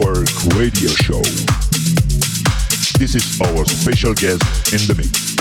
Klangwork Radio Show. This is our special guest in the mix.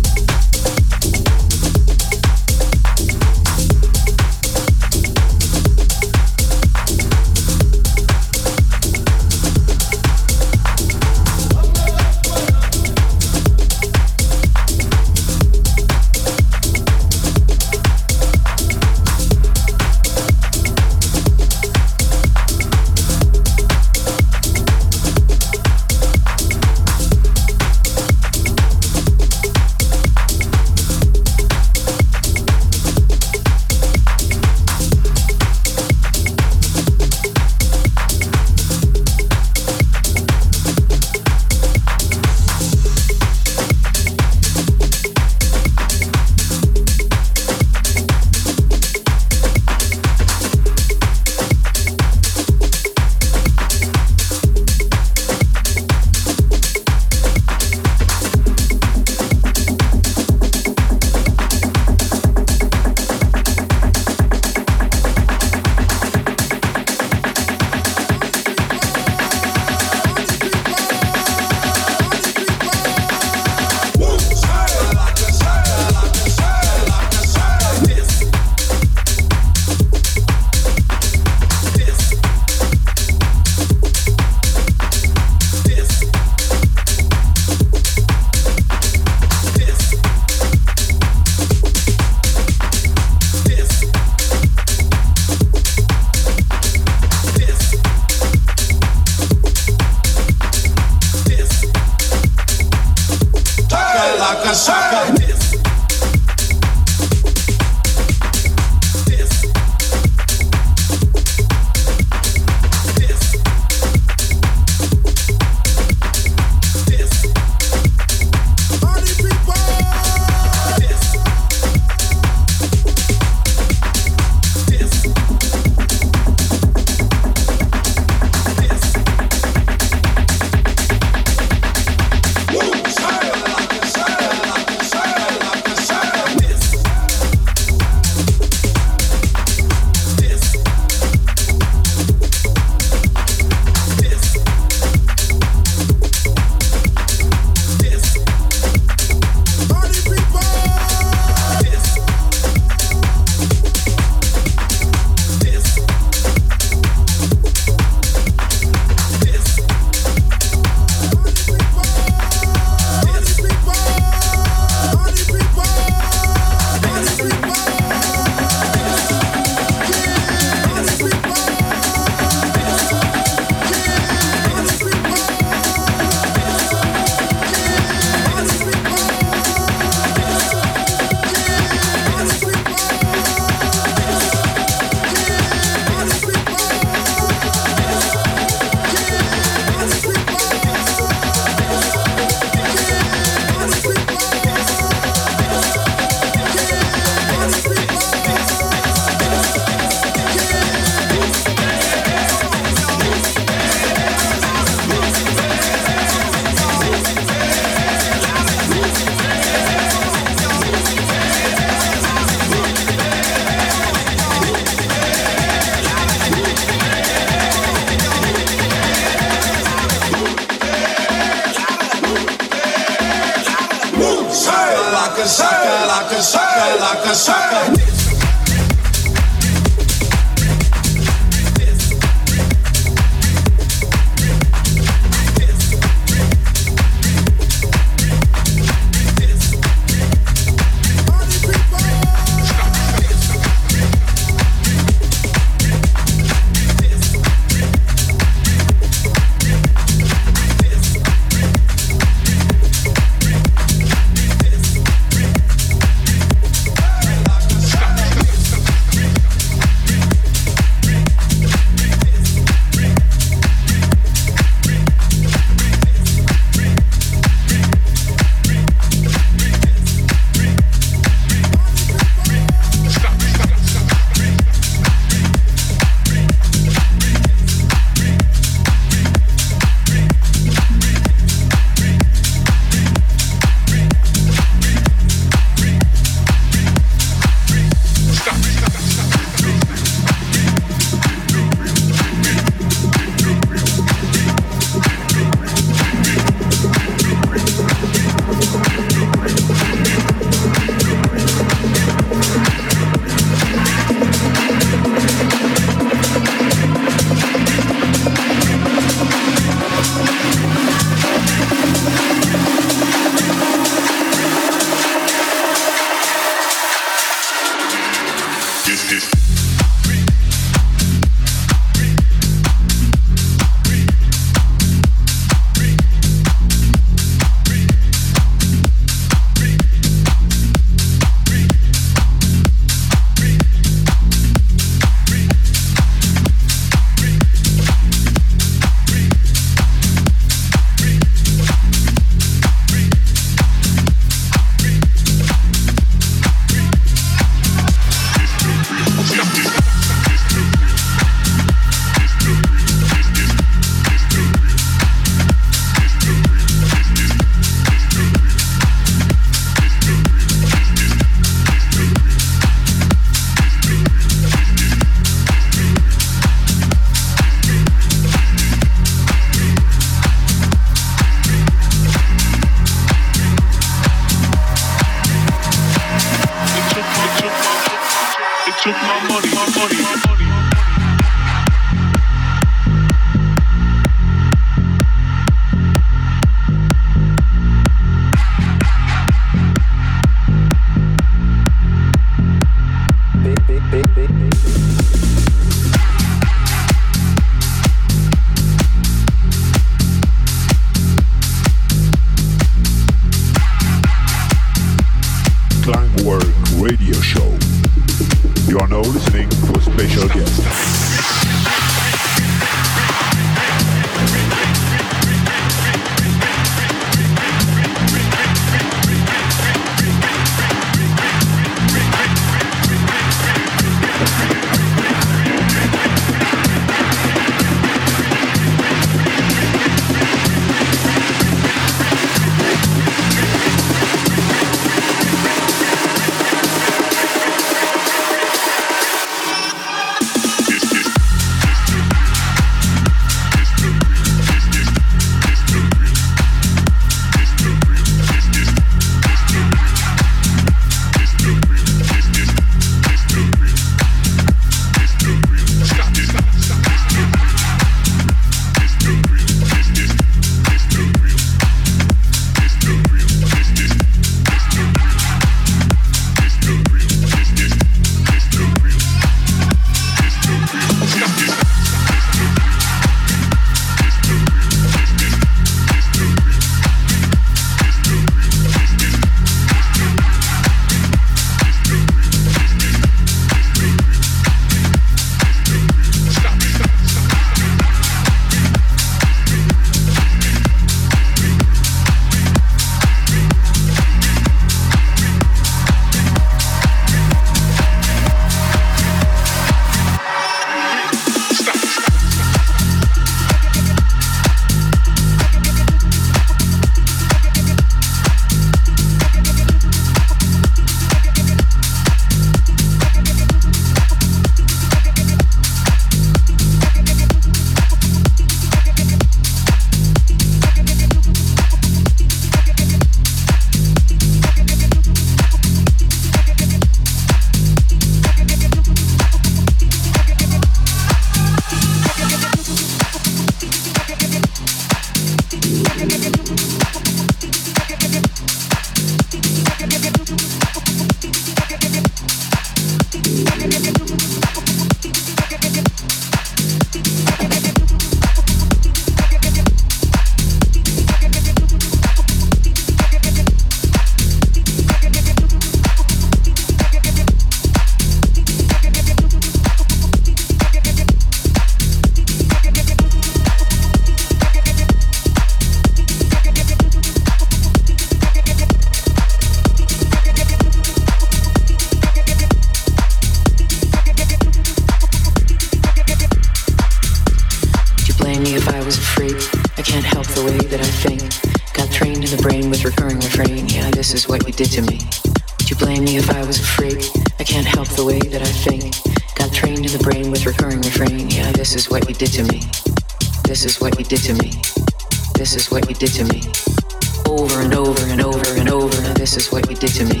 This is what you did to me.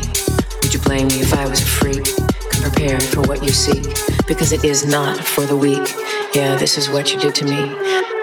Would you blame me if I was a freak? Come prepared for what you seek. Because it is not for the weak. Yeah, this is what you did to me.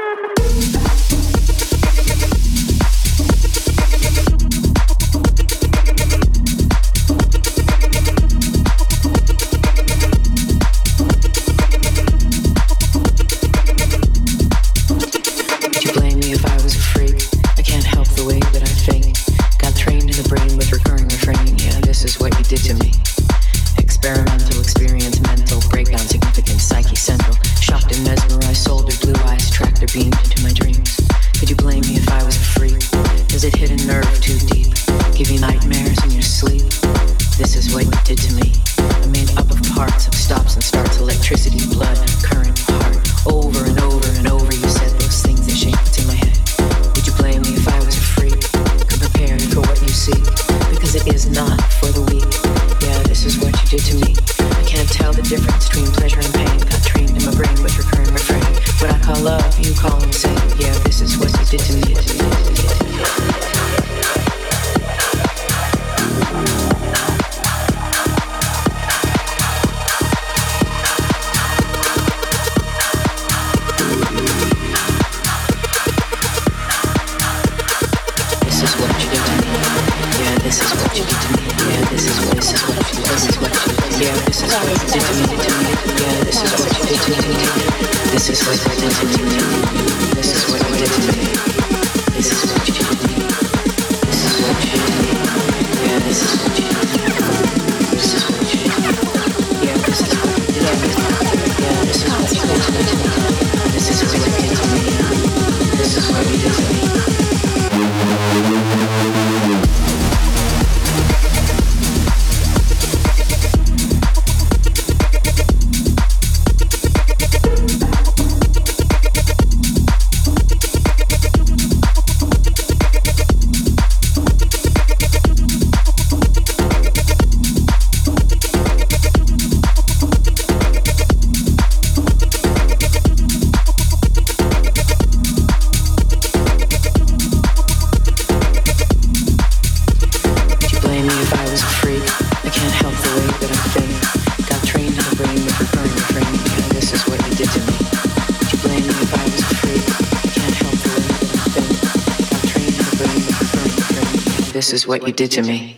What you did to me.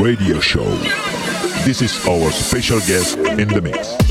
Radio Show. This is our special guest in the mix.